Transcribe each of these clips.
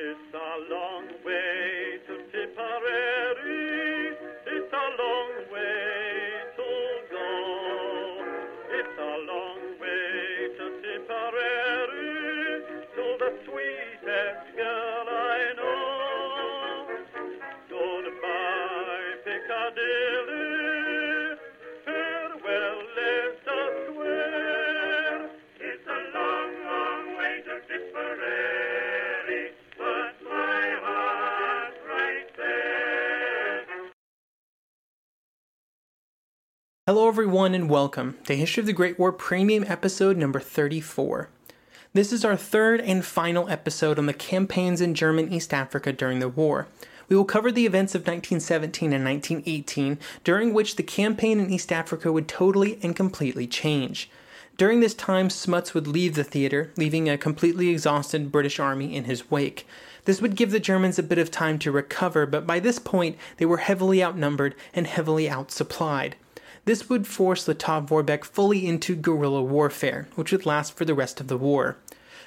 It's a long way everyone, and welcome to History of the Great War Premium Episode number 34. This is our third and final episode on the campaigns in German East Africa during the war. We will cover the events of 1917 and 1918, during which the campaign in East Africa would totally and completely change. During this time, Smuts would leave the theater, leaving a completely exhausted British army in his wake. This would give the Germans a bit of time to recover, but by this point, they were heavily outnumbered and heavily outsupplied. This would force Lettow Vorbeck fully into guerrilla warfare, which would last for the rest of the war.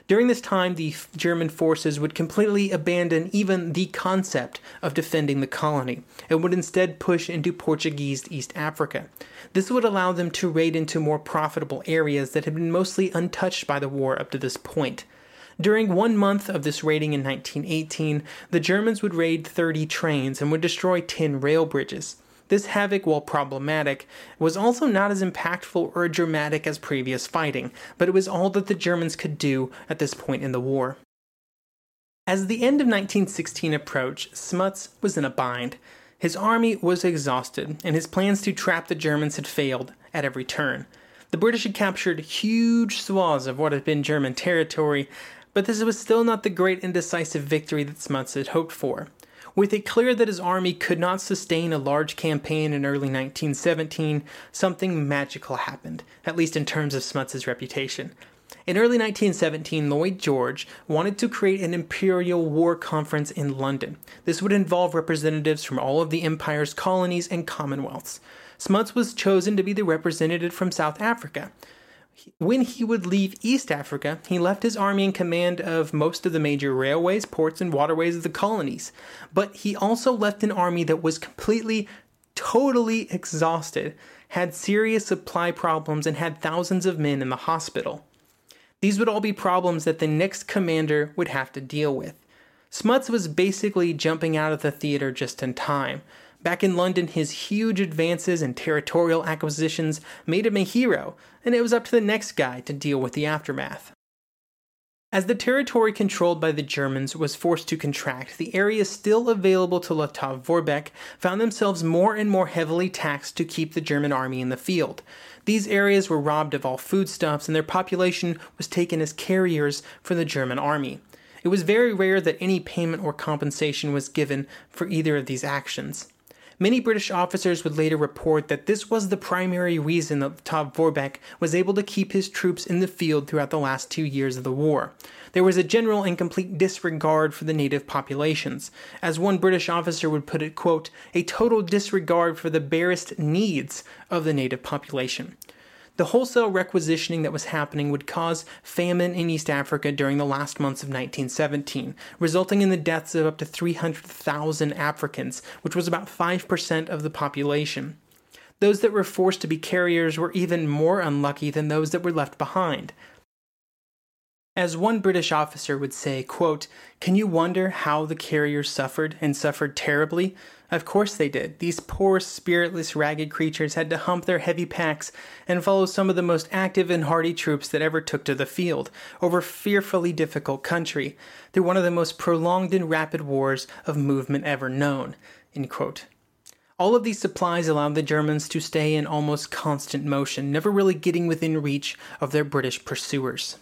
During this time, the German forces would completely abandon even the concept of defending the colony and would instead push into Portuguese East Africa. This would allow them to raid into more profitable areas that had been mostly untouched by the war up to this point. During one month of this raiding in 1918, the Germans would raid 30 trains and would destroy 10 rail bridges. This havoc, while problematic, was also not as impactful or dramatic as previous fighting, but it was all that the Germans could do at this point in the war. As the end of 1916 approached, Smuts was in a bind. His army was exhausted, and his plans to trap the Germans had failed at every turn. The British had captured huge swaths of what had been German territory, but this was still not the great and decisive victory that Smuts had hoped for. With it clear that his army could not sustain a large campaign in early 1917, something magical happened, at least in terms of Smuts's reputation. In early 1917, Lloyd George wanted to create an imperial war conference in London. This would involve representatives from all of the empire's colonies and commonwealths. Smuts was chosen to be the representative from South Africa. When he would leave East Africa, he left his army in command of most of the major railways, ports, and waterways of the colonies. But he also left an army that was completely, totally exhausted, had serious supply problems, and had thousands of men in the hospital. These would all be problems that the next commander would have to deal with. Smuts was basically jumping out of the theater just in time. Back in London, his huge advances and territorial acquisitions made him a hero, and it was up to the next guy to deal with the aftermath. As the territory controlled by the Germans was forced to contract, the areas still available to Lettow Vorbeck found themselves more and more heavily taxed to keep the German army in the field. These areas were robbed of all foodstuffs, and their population was taken as carriers for the German army. It was very rare that any payment or compensation was given for either of these actions. Many British officers would later report that this was the primary reason that Top Vorbeck was able to keep his troops in the field throughout the last two years of the war. There was a general and complete disregard for the native populations. As one British officer would put it, quote, a total disregard for the barest needs of the native population. The wholesale requisitioning that was happening would cause famine in East Africa during the last months of 1917, resulting in the deaths of up to 300,000 Africans, which was about 5% of the population. Those that were forced to be carriers were even more unlucky than those that were left behind. As one British officer would say, quote, Can you wonder how the carriers suffered and suffered terribly? Of course they did. These poor, spiritless, ragged creatures had to hump their heavy packs and follow some of the most active and hardy troops that ever took to the field over fearfully difficult country through one of the most prolonged and rapid wars of movement ever known. All of these supplies allowed the Germans to stay in almost constant motion, never really getting within reach of their British pursuers.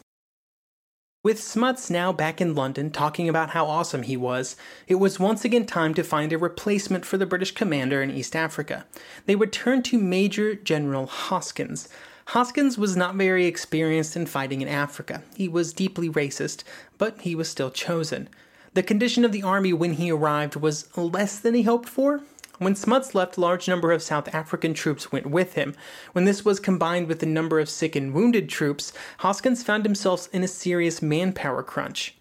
With Smuts now back in London talking about how awesome he was, it was once again time to find a replacement for the British commander in East Africa. They would turn to Major General Hoskins. Hoskins was not very experienced in fighting in Africa. He was deeply racist, but he was still chosen. The condition of the army when he arrived was less than he hoped for. When Smuts left, a large number of South African troops went with him. When this was combined with the number of sick and wounded troops, Hoskins found himself in a serious manpower crunch.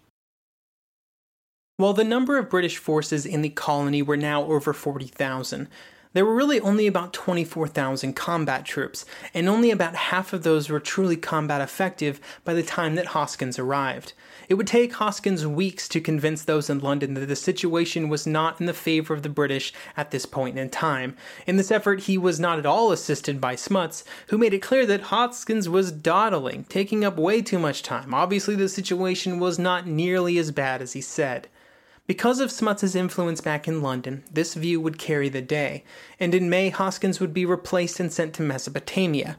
While the number of British forces in the colony were now over 40,000, there were really only about 24,000 combat troops, and only about half of those were truly combat effective by the time that Hoskins arrived. It would take Hoskins weeks to convince those in London that the situation was not in the favor of the British at this point in time. In this effort, he was not at all assisted by Smuts, who made it clear that Hoskins was dawdling, taking up way too much time. Obviously, the situation was not nearly as bad as he said. Because of Smuts's influence back in London, this view would carry the day, and in May Hoskins would be replaced and sent to Mesopotamia.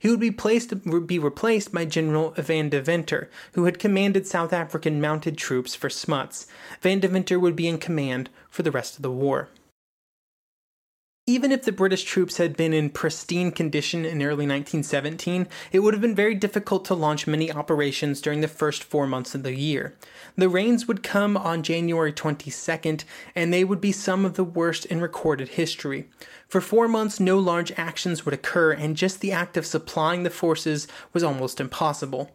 He would be, placed, be replaced by General Van Deventer, who had commanded South African mounted troops for Smuts. Van Deventer would be in command for the rest of the war. Even if the British troops had been in pristine condition in early 1917, it would have been very difficult to launch many operations during the first four months of the year. The rains would come on January 22nd, and they would be some of the worst in recorded history. For four months, no large actions would occur, and just the act of supplying the forces was almost impossible.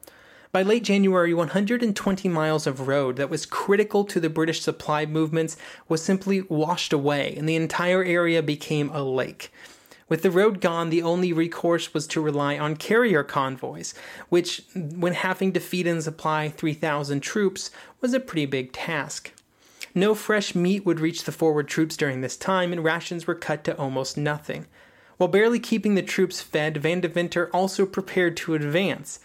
By late January, 120 miles of road that was critical to the British supply movements was simply washed away, and the entire area became a lake. With the road gone, the only recourse was to rely on carrier convoys, which, when having to feed and supply 3,000 troops, was a pretty big task. No fresh meat would reach the forward troops during this time, and rations were cut to almost nothing. While barely keeping the troops fed, Van Deventer also prepared to advance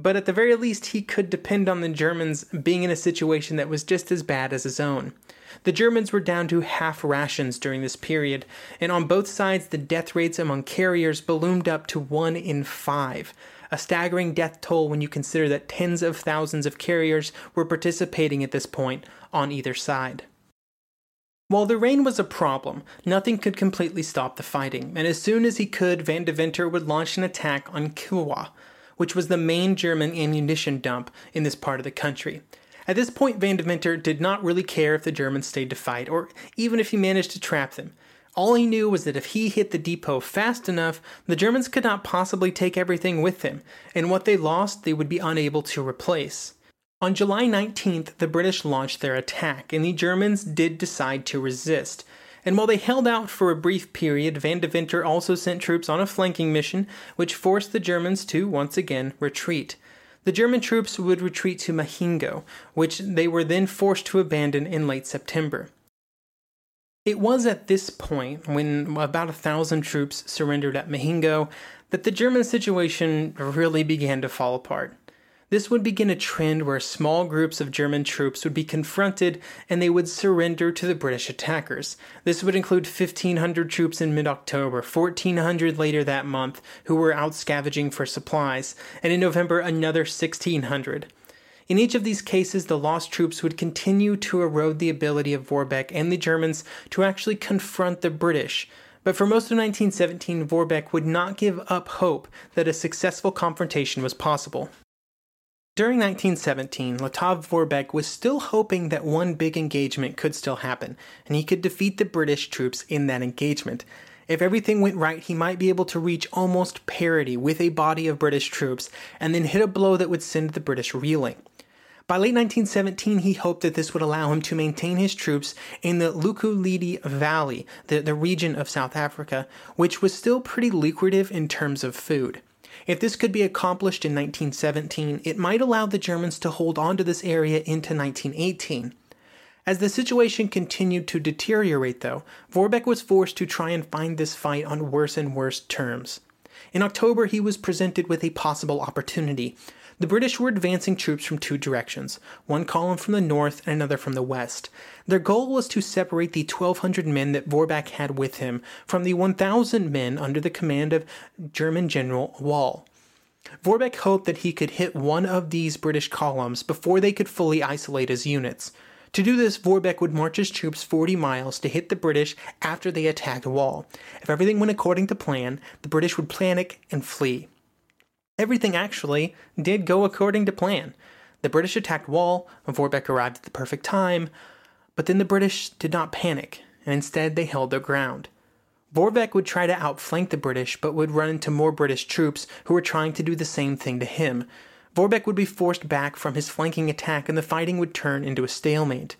but at the very least, he could depend on the Germans being in a situation that was just as bad as his own. The Germans were down to half rations during this period, and on both sides, the death rates among carriers ballooned up to one in five. A staggering death toll when you consider that tens of thousands of carriers were participating at this point on either side. While the rain was a problem, nothing could completely stop the fighting, and as soon as he could, Van Deventer would launch an attack on Kilwa, which was the main German ammunition dump in this part of the country. At this point, Van Deventer did not really care if the Germans stayed to fight, or even if he managed to trap them. All he knew was that if he hit the depot fast enough, the Germans could not possibly take everything with them, and what they lost they would be unable to replace. On July 19th, the British launched their attack, and the Germans did decide to resist. And while they held out for a brief period, Van Deventer also sent troops on a flanking mission, which forced the Germans to once again retreat. The German troops would retreat to Mahenge, which they were then forced to abandon in late September. It was at this point, when about a thousand troops surrendered at Mahenge, that the German situation really began to fall apart. This would begin a trend where small groups of German troops would be confronted and they would surrender to the British attackers. This would include 1,500 troops in mid October, 1,400 later that month who were out scavenging for supplies, and in November another 1,600. In each of these cases, the lost troops would continue to erode the ability of Vorbeck and the Germans to actually confront the British. But for most of 1917, Vorbeck would not give up hope that a successful confrontation was possible. During 1917, Lettow Vorbeck was still hoping that one big engagement could still happen, and he could defeat the British troops in that engagement. If everything went right, he might be able to reach almost parity with a body of British troops and then hit a blow that would send the British reeling. By late 1917, he hoped that this would allow him to maintain his troops in the Lukuledi Valley, the, the region of South Africa, which was still pretty lucrative in terms of food. If this could be accomplished in 1917, it might allow the Germans to hold on to this area into 1918. As the situation continued to deteriorate, though, Vorbeck was forced to try and find this fight on worse and worse terms. In October, he was presented with a possible opportunity the British were advancing troops from two directions, one column from the north and another from the west. Their goal was to separate the 1,200 men that Vorbeck had with him from the 1,000 men under the command of German General Wahle. Vorbeck hoped that he could hit one of these British columns before they could fully isolate his units. To do this, Vorbeck would march his troops 40 miles to hit the British after they attacked Wahle. If everything went according to plan, the British would panic and flee. Everything actually did go according to plan. The British attacked Wahle, Vorbeck arrived at the perfect time, but then the British did not panic, and instead they held their ground. Vorbeck would try to outflank the British, but would run into more British troops who were trying to do the same thing to him. Vorbeck would be forced back from his flanking attack, and the fighting would turn into a stalemate.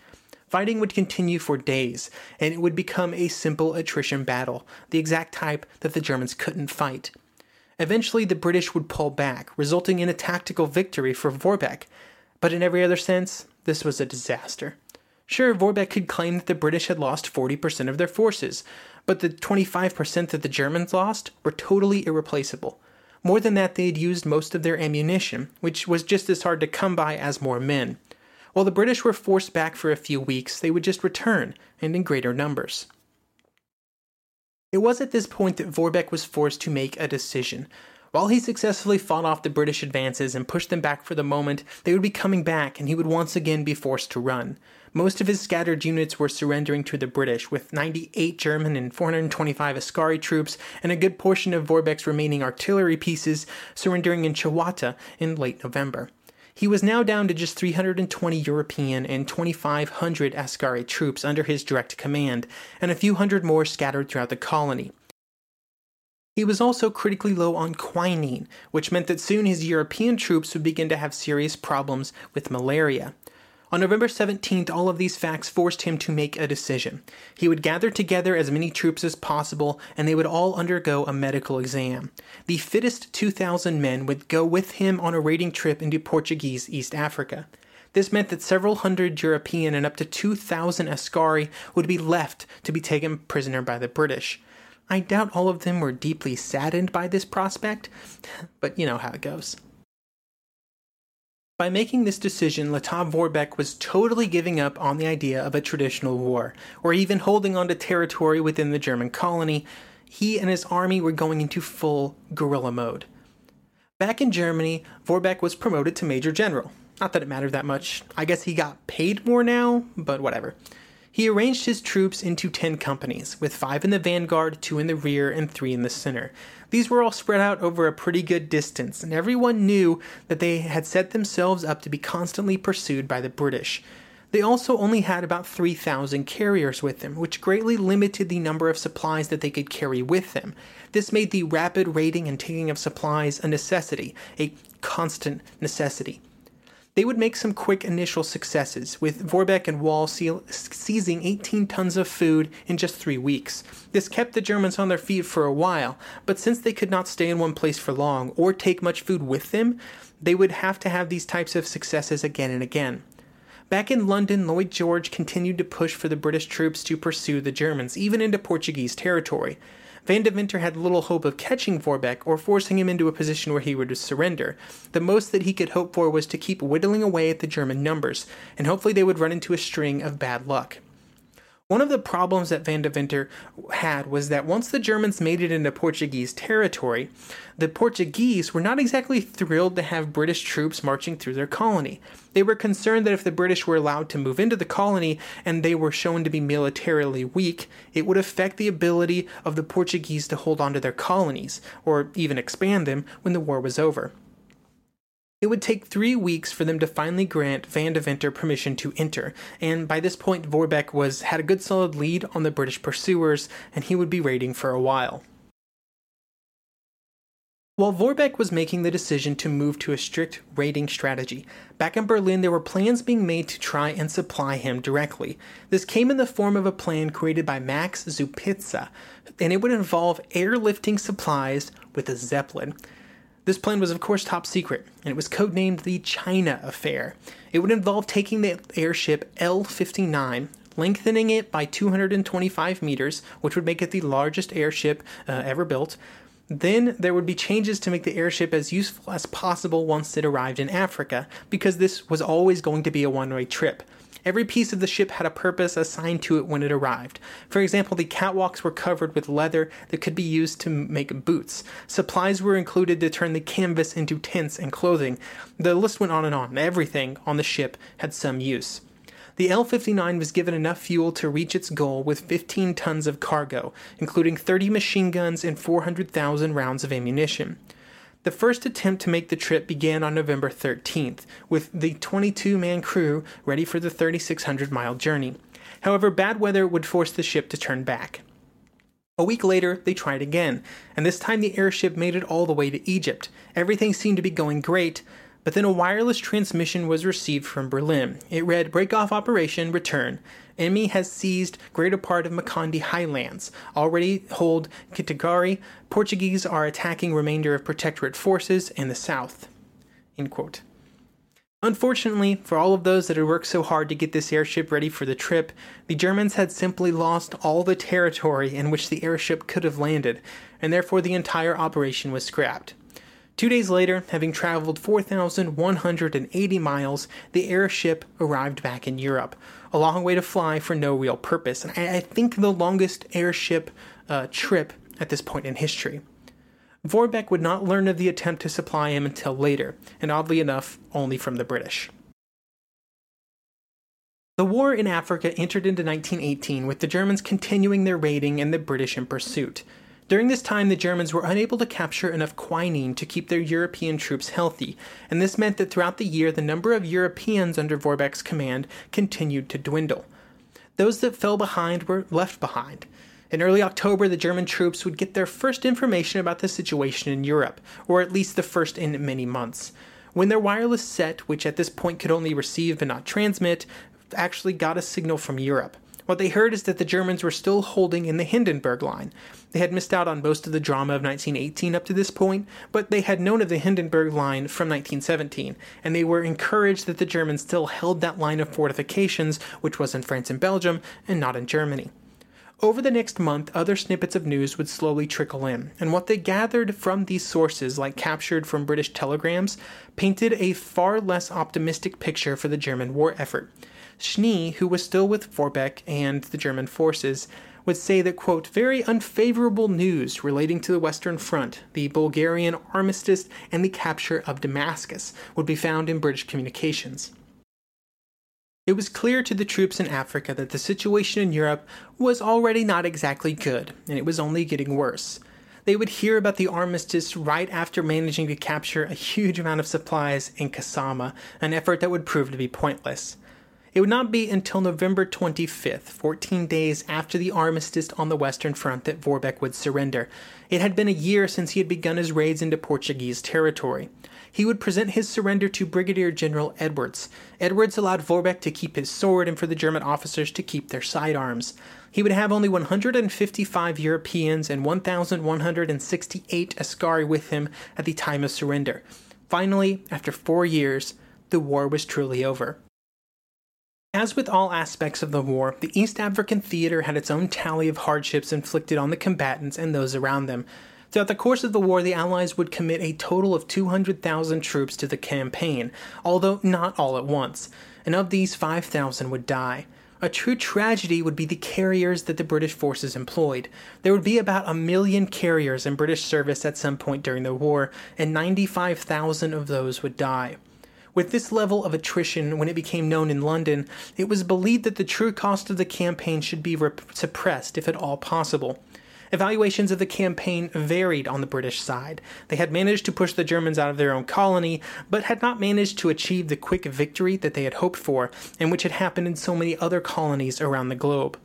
Fighting would continue for days, and it would become a simple attrition battle, the exact type that the Germans couldn't fight. Eventually, the British would pull back, resulting in a tactical victory for Vorbeck. But in every other sense, this was a disaster. Sure, Vorbeck could claim that the British had lost 40% of their forces, but the 25% that the Germans lost were totally irreplaceable. More than that, they had used most of their ammunition, which was just as hard to come by as more men. While the British were forced back for a few weeks, they would just return, and in greater numbers. It was at this point that Vorbeck was forced to make a decision. While he successfully fought off the British advances and pushed them back for the moment, they would be coming back and he would once again be forced to run. Most of his scattered units were surrendering to the British, with 98 German and 425 Askari troops, and a good portion of Vorbeck's remaining artillery pieces surrendering in Chiwata in late November. He was now down to just 320 European and 2,500 Askari troops under his direct command, and a few hundred more scattered throughout the colony. He was also critically low on quinine, which meant that soon his European troops would begin to have serious problems with malaria. On November 17th, all of these facts forced him to make a decision. He would gather together as many troops as possible, and they would all undergo a medical exam. The fittest 2,000 men would go with him on a raiding trip into Portuguese East Africa. This meant that several hundred European and up to 2,000 Askari would be left to be taken prisoner by the British. I doubt all of them were deeply saddened by this prospect, but you know how it goes. By making this decision, Lettow Vorbeck was totally giving up on the idea of a traditional war, or even holding on to territory within the German colony. He and his army were going into full guerrilla mode. Back in Germany, Vorbeck was promoted to Major General. Not that it mattered that much. I guess he got paid more now, but whatever. He arranged his troops into 10 companies, with 5 in the vanguard, 2 in the rear, and 3 in the center. These were all spread out over a pretty good distance, and everyone knew that they had set themselves up to be constantly pursued by the British. They also only had about 3,000 carriers with them, which greatly limited the number of supplies that they could carry with them. This made the rapid raiding and taking of supplies a necessity, a constant necessity. They would make some quick initial successes, with Vorbeck and Wahle seizing 18 tons of food in just three weeks. This kept the Germans on their feet for a while, but since they could not stay in one place for long or take much food with them, they would have to have these types of successes again and again. Back in London, Lloyd George continued to push for the British troops to pursue the Germans, even into Portuguese territory. Van Deventer had little hope of catching Vorbeck or forcing him into a position where he would surrender. The most that he could hope for was to keep whittling away at the German numbers, and hopefully they would run into a string of bad luck. One of the problems that Van Deventer had was that once the Germans made it into Portuguese territory, the Portuguese were not exactly thrilled to have British troops marching through their colony. They were concerned that if the British were allowed to move into the colony and they were shown to be militarily weak, it would affect the ability of the Portuguese to hold on to their colonies, or even expand them, when the war was over. It would take three weeks for them to finally grant Van Deventer permission to enter, and by this point Vorbeck was had a good solid lead on the British pursuers, and he would be raiding for a while. While Vorbeck was making the decision to move to a strict raiding strategy, back in Berlin there were plans being made to try and supply him directly. This came in the form of a plan created by Max Zupitza, and it would involve airlifting supplies with a Zeppelin. This plan was, of course, top secret, and it was codenamed the China Affair. It would involve taking the airship L 59, lengthening it by 225 meters, which would make it the largest airship uh, ever built. Then there would be changes to make the airship as useful as possible once it arrived in Africa, because this was always going to be a one way trip. Every piece of the ship had a purpose assigned to it when it arrived. For example, the catwalks were covered with leather that could be used to make boots. Supplies were included to turn the canvas into tents and clothing. The list went on and on. Everything on the ship had some use. The L 59 was given enough fuel to reach its goal with 15 tons of cargo, including 30 machine guns and 400,000 rounds of ammunition. The first attempt to make the trip began on November 13th, with the 22 man crew ready for the 3,600 mile journey. However, bad weather would force the ship to turn back. A week later, they tried again, and this time the airship made it all the way to Egypt. Everything seemed to be going great, But then a wireless transmission was received from Berlin. It read Break off operation, return. Enemy has seized greater part of Makonde highlands. Already hold Kitangari. Portuguese are attacking remainder of protectorate forces in the south. End quote. Unfortunately, for all of those that had worked so hard to get this airship ready for the trip, the Germans had simply lost all the territory in which the airship could have landed, and therefore the entire operation was scrapped. Two days later, having traveled 4,180 miles, the airship arrived back in Europe. A long way to fly for no real purpose, and I think the longest airship uh, trip at this point in history. Vorbeck would not learn of the attempt to supply him until later, and oddly enough, only from the British. The war in Africa entered into 1918 with the Germans continuing their raiding and the British in pursuit. During this time, the Germans were unable to capture enough quinine to keep their European troops healthy, and this meant that throughout the year, the number of Europeans under Vorbeck's command continued to dwindle. Those that fell behind were left behind. In early October, the German troops would get their first information about the situation in Europe, or at least the first in many months. When their wireless set, which at this point could only receive but not transmit, actually got a signal from Europe. What they heard is that the Germans were still holding in the Hindenburg Line. They had missed out on most of the drama of 1918 up to this point, but they had known of the Hindenburg Line from 1917, and they were encouraged that the Germans still held that line of fortifications, which was in France and Belgium, and not in Germany. Over the next month, other snippets of news would slowly trickle in, and what they gathered from these sources, like captured from British telegrams, painted a far less optimistic picture for the German war effort. Schnee, who was still with Vorbeck and the German forces, would say that, quote, very unfavorable news relating to the Western Front, the Bulgarian armistice, and the capture of Damascus would be found in British communications. It was clear to the troops in Africa that the situation in Europe was already not exactly good, and it was only getting worse. They would hear about the armistice right after managing to capture a huge amount of supplies in Kasama, an effort that would prove to be pointless. It would not be until November 25th, 14 days after the armistice on the Western Front, that Vorbeck would surrender. It had been a year since he had begun his raids into Portuguese territory he would present his surrender to Brigadier General Edwards. Edwards allowed Vorbeck to keep his sword and for the German officers to keep their sidearms. He would have only 155 Europeans and 1,168 Askari with him at the time of surrender. Finally, after four years, the war was truly over. As with all aspects of the war, the East African theater had its own tally of hardships inflicted on the combatants and those around them. Throughout the course of the war, the Allies would commit a total of 200,000 troops to the campaign, although not all at once, and of these, 5,000 would die. A true tragedy would be the carriers that the British forces employed. There would be about a million carriers in British service at some point during the war, and 95,000 of those would die. With this level of attrition, when it became known in London, it was believed that the true cost of the campaign should be rep- suppressed, if at all possible. Evaluations of the campaign varied on the British side. They had managed to push the Germans out of their own colony, but had not managed to achieve the quick victory that they had hoped for, and which had happened in so many other colonies around the globe.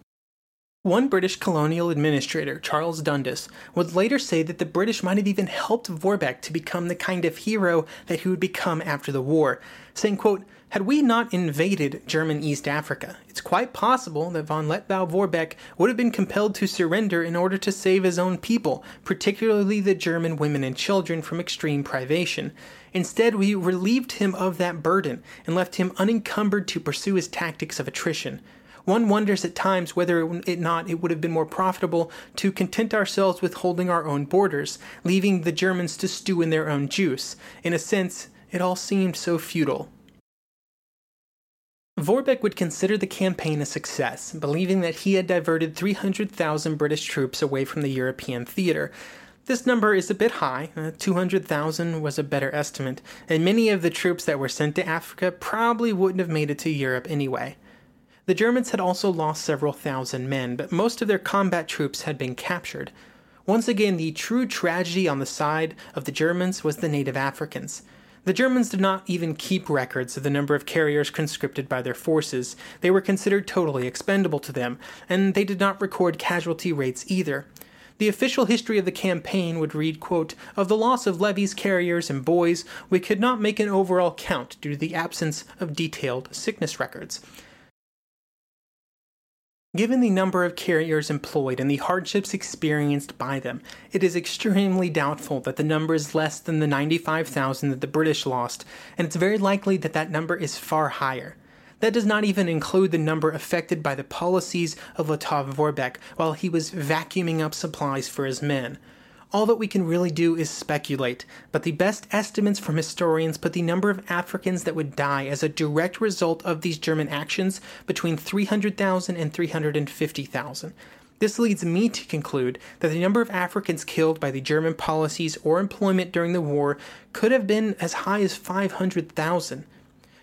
One British colonial administrator, Charles Dundas, would later say that the British might have even helped Vorbeck to become the kind of hero that he would become after the war, saying, quote, had we not invaded German East Africa, it's quite possible that von Lettow Vorbeck would have been compelled to surrender in order to save his own people, particularly the German women and children, from extreme privation. Instead, we relieved him of that burden and left him unencumbered to pursue his tactics of attrition. One wonders at times whether it not it would have been more profitable to content ourselves with holding our own borders, leaving the Germans to stew in their own juice. In a sense, it all seemed so futile. Vorbeck would consider the campaign a success, believing that he had diverted 300,000 British troops away from the European theater. This number is a bit high, uh, 200,000 was a better estimate, and many of the troops that were sent to Africa probably wouldn't have made it to Europe anyway. The Germans had also lost several thousand men, but most of their combat troops had been captured. Once again, the true tragedy on the side of the Germans was the native Africans. The Germans did not even keep records of the number of carriers conscripted by their forces. They were considered totally expendable to them, and they did not record casualty rates either. The official history of the campaign would read, quote, Of the loss of levies, carriers, and boys, we could not make an overall count due to the absence of detailed sickness records. Given the number of carriers employed and the hardships experienced by them, it is extremely doubtful that the number is less than the 95,000 that the British lost, and it's very likely that that number is far higher. That does not even include the number affected by the policies of Lettow Vorbeck while he was vacuuming up supplies for his men. All that we can really do is speculate, but the best estimates from historians put the number of Africans that would die as a direct result of these German actions between 300,000 and 350,000. This leads me to conclude that the number of Africans killed by the German policies or employment during the war could have been as high as 500,000.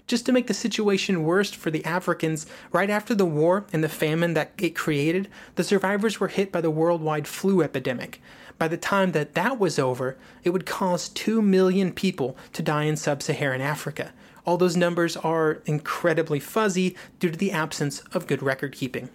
Just to make the situation worse for the Africans, right after the war and the famine that it created, the survivors were hit by the worldwide flu epidemic. By the time that that was over, it would cause 2 million people to die in sub Saharan Africa. All those numbers are incredibly fuzzy due to the absence of good record keeping.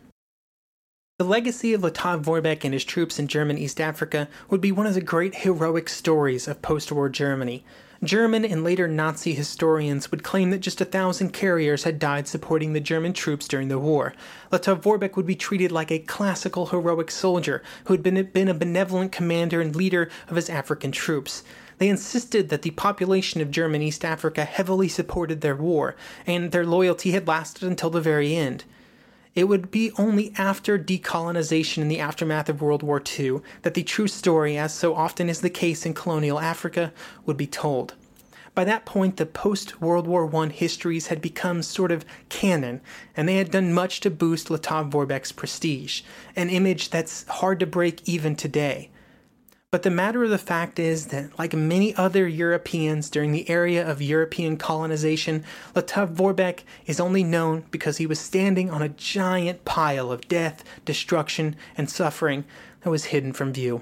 The legacy of Lettow Vorbeck and his troops in German East Africa would be one of the great heroic stories of post war Germany. German and later Nazi historians would claim that just a thousand carriers had died supporting the German troops during the war. Lettow Vorbeck would be treated like a classical heroic soldier who had been, been a benevolent commander and leader of his African troops. They insisted that the population of German East Africa heavily supported their war, and their loyalty had lasted until the very end. It would be only after decolonization in the aftermath of World War II that the true story, as so often is the case in colonial Africa, would be told. By that point, the post World War I histories had become sort of canon, and they had done much to boost Lettow Vorbeck's prestige, an image that's hard to break even today. But the matter of the fact is that, like many other Europeans during the area of European colonization, Lettow Vorbeck is only known because he was standing on a giant pile of death, destruction, and suffering that was hidden from view.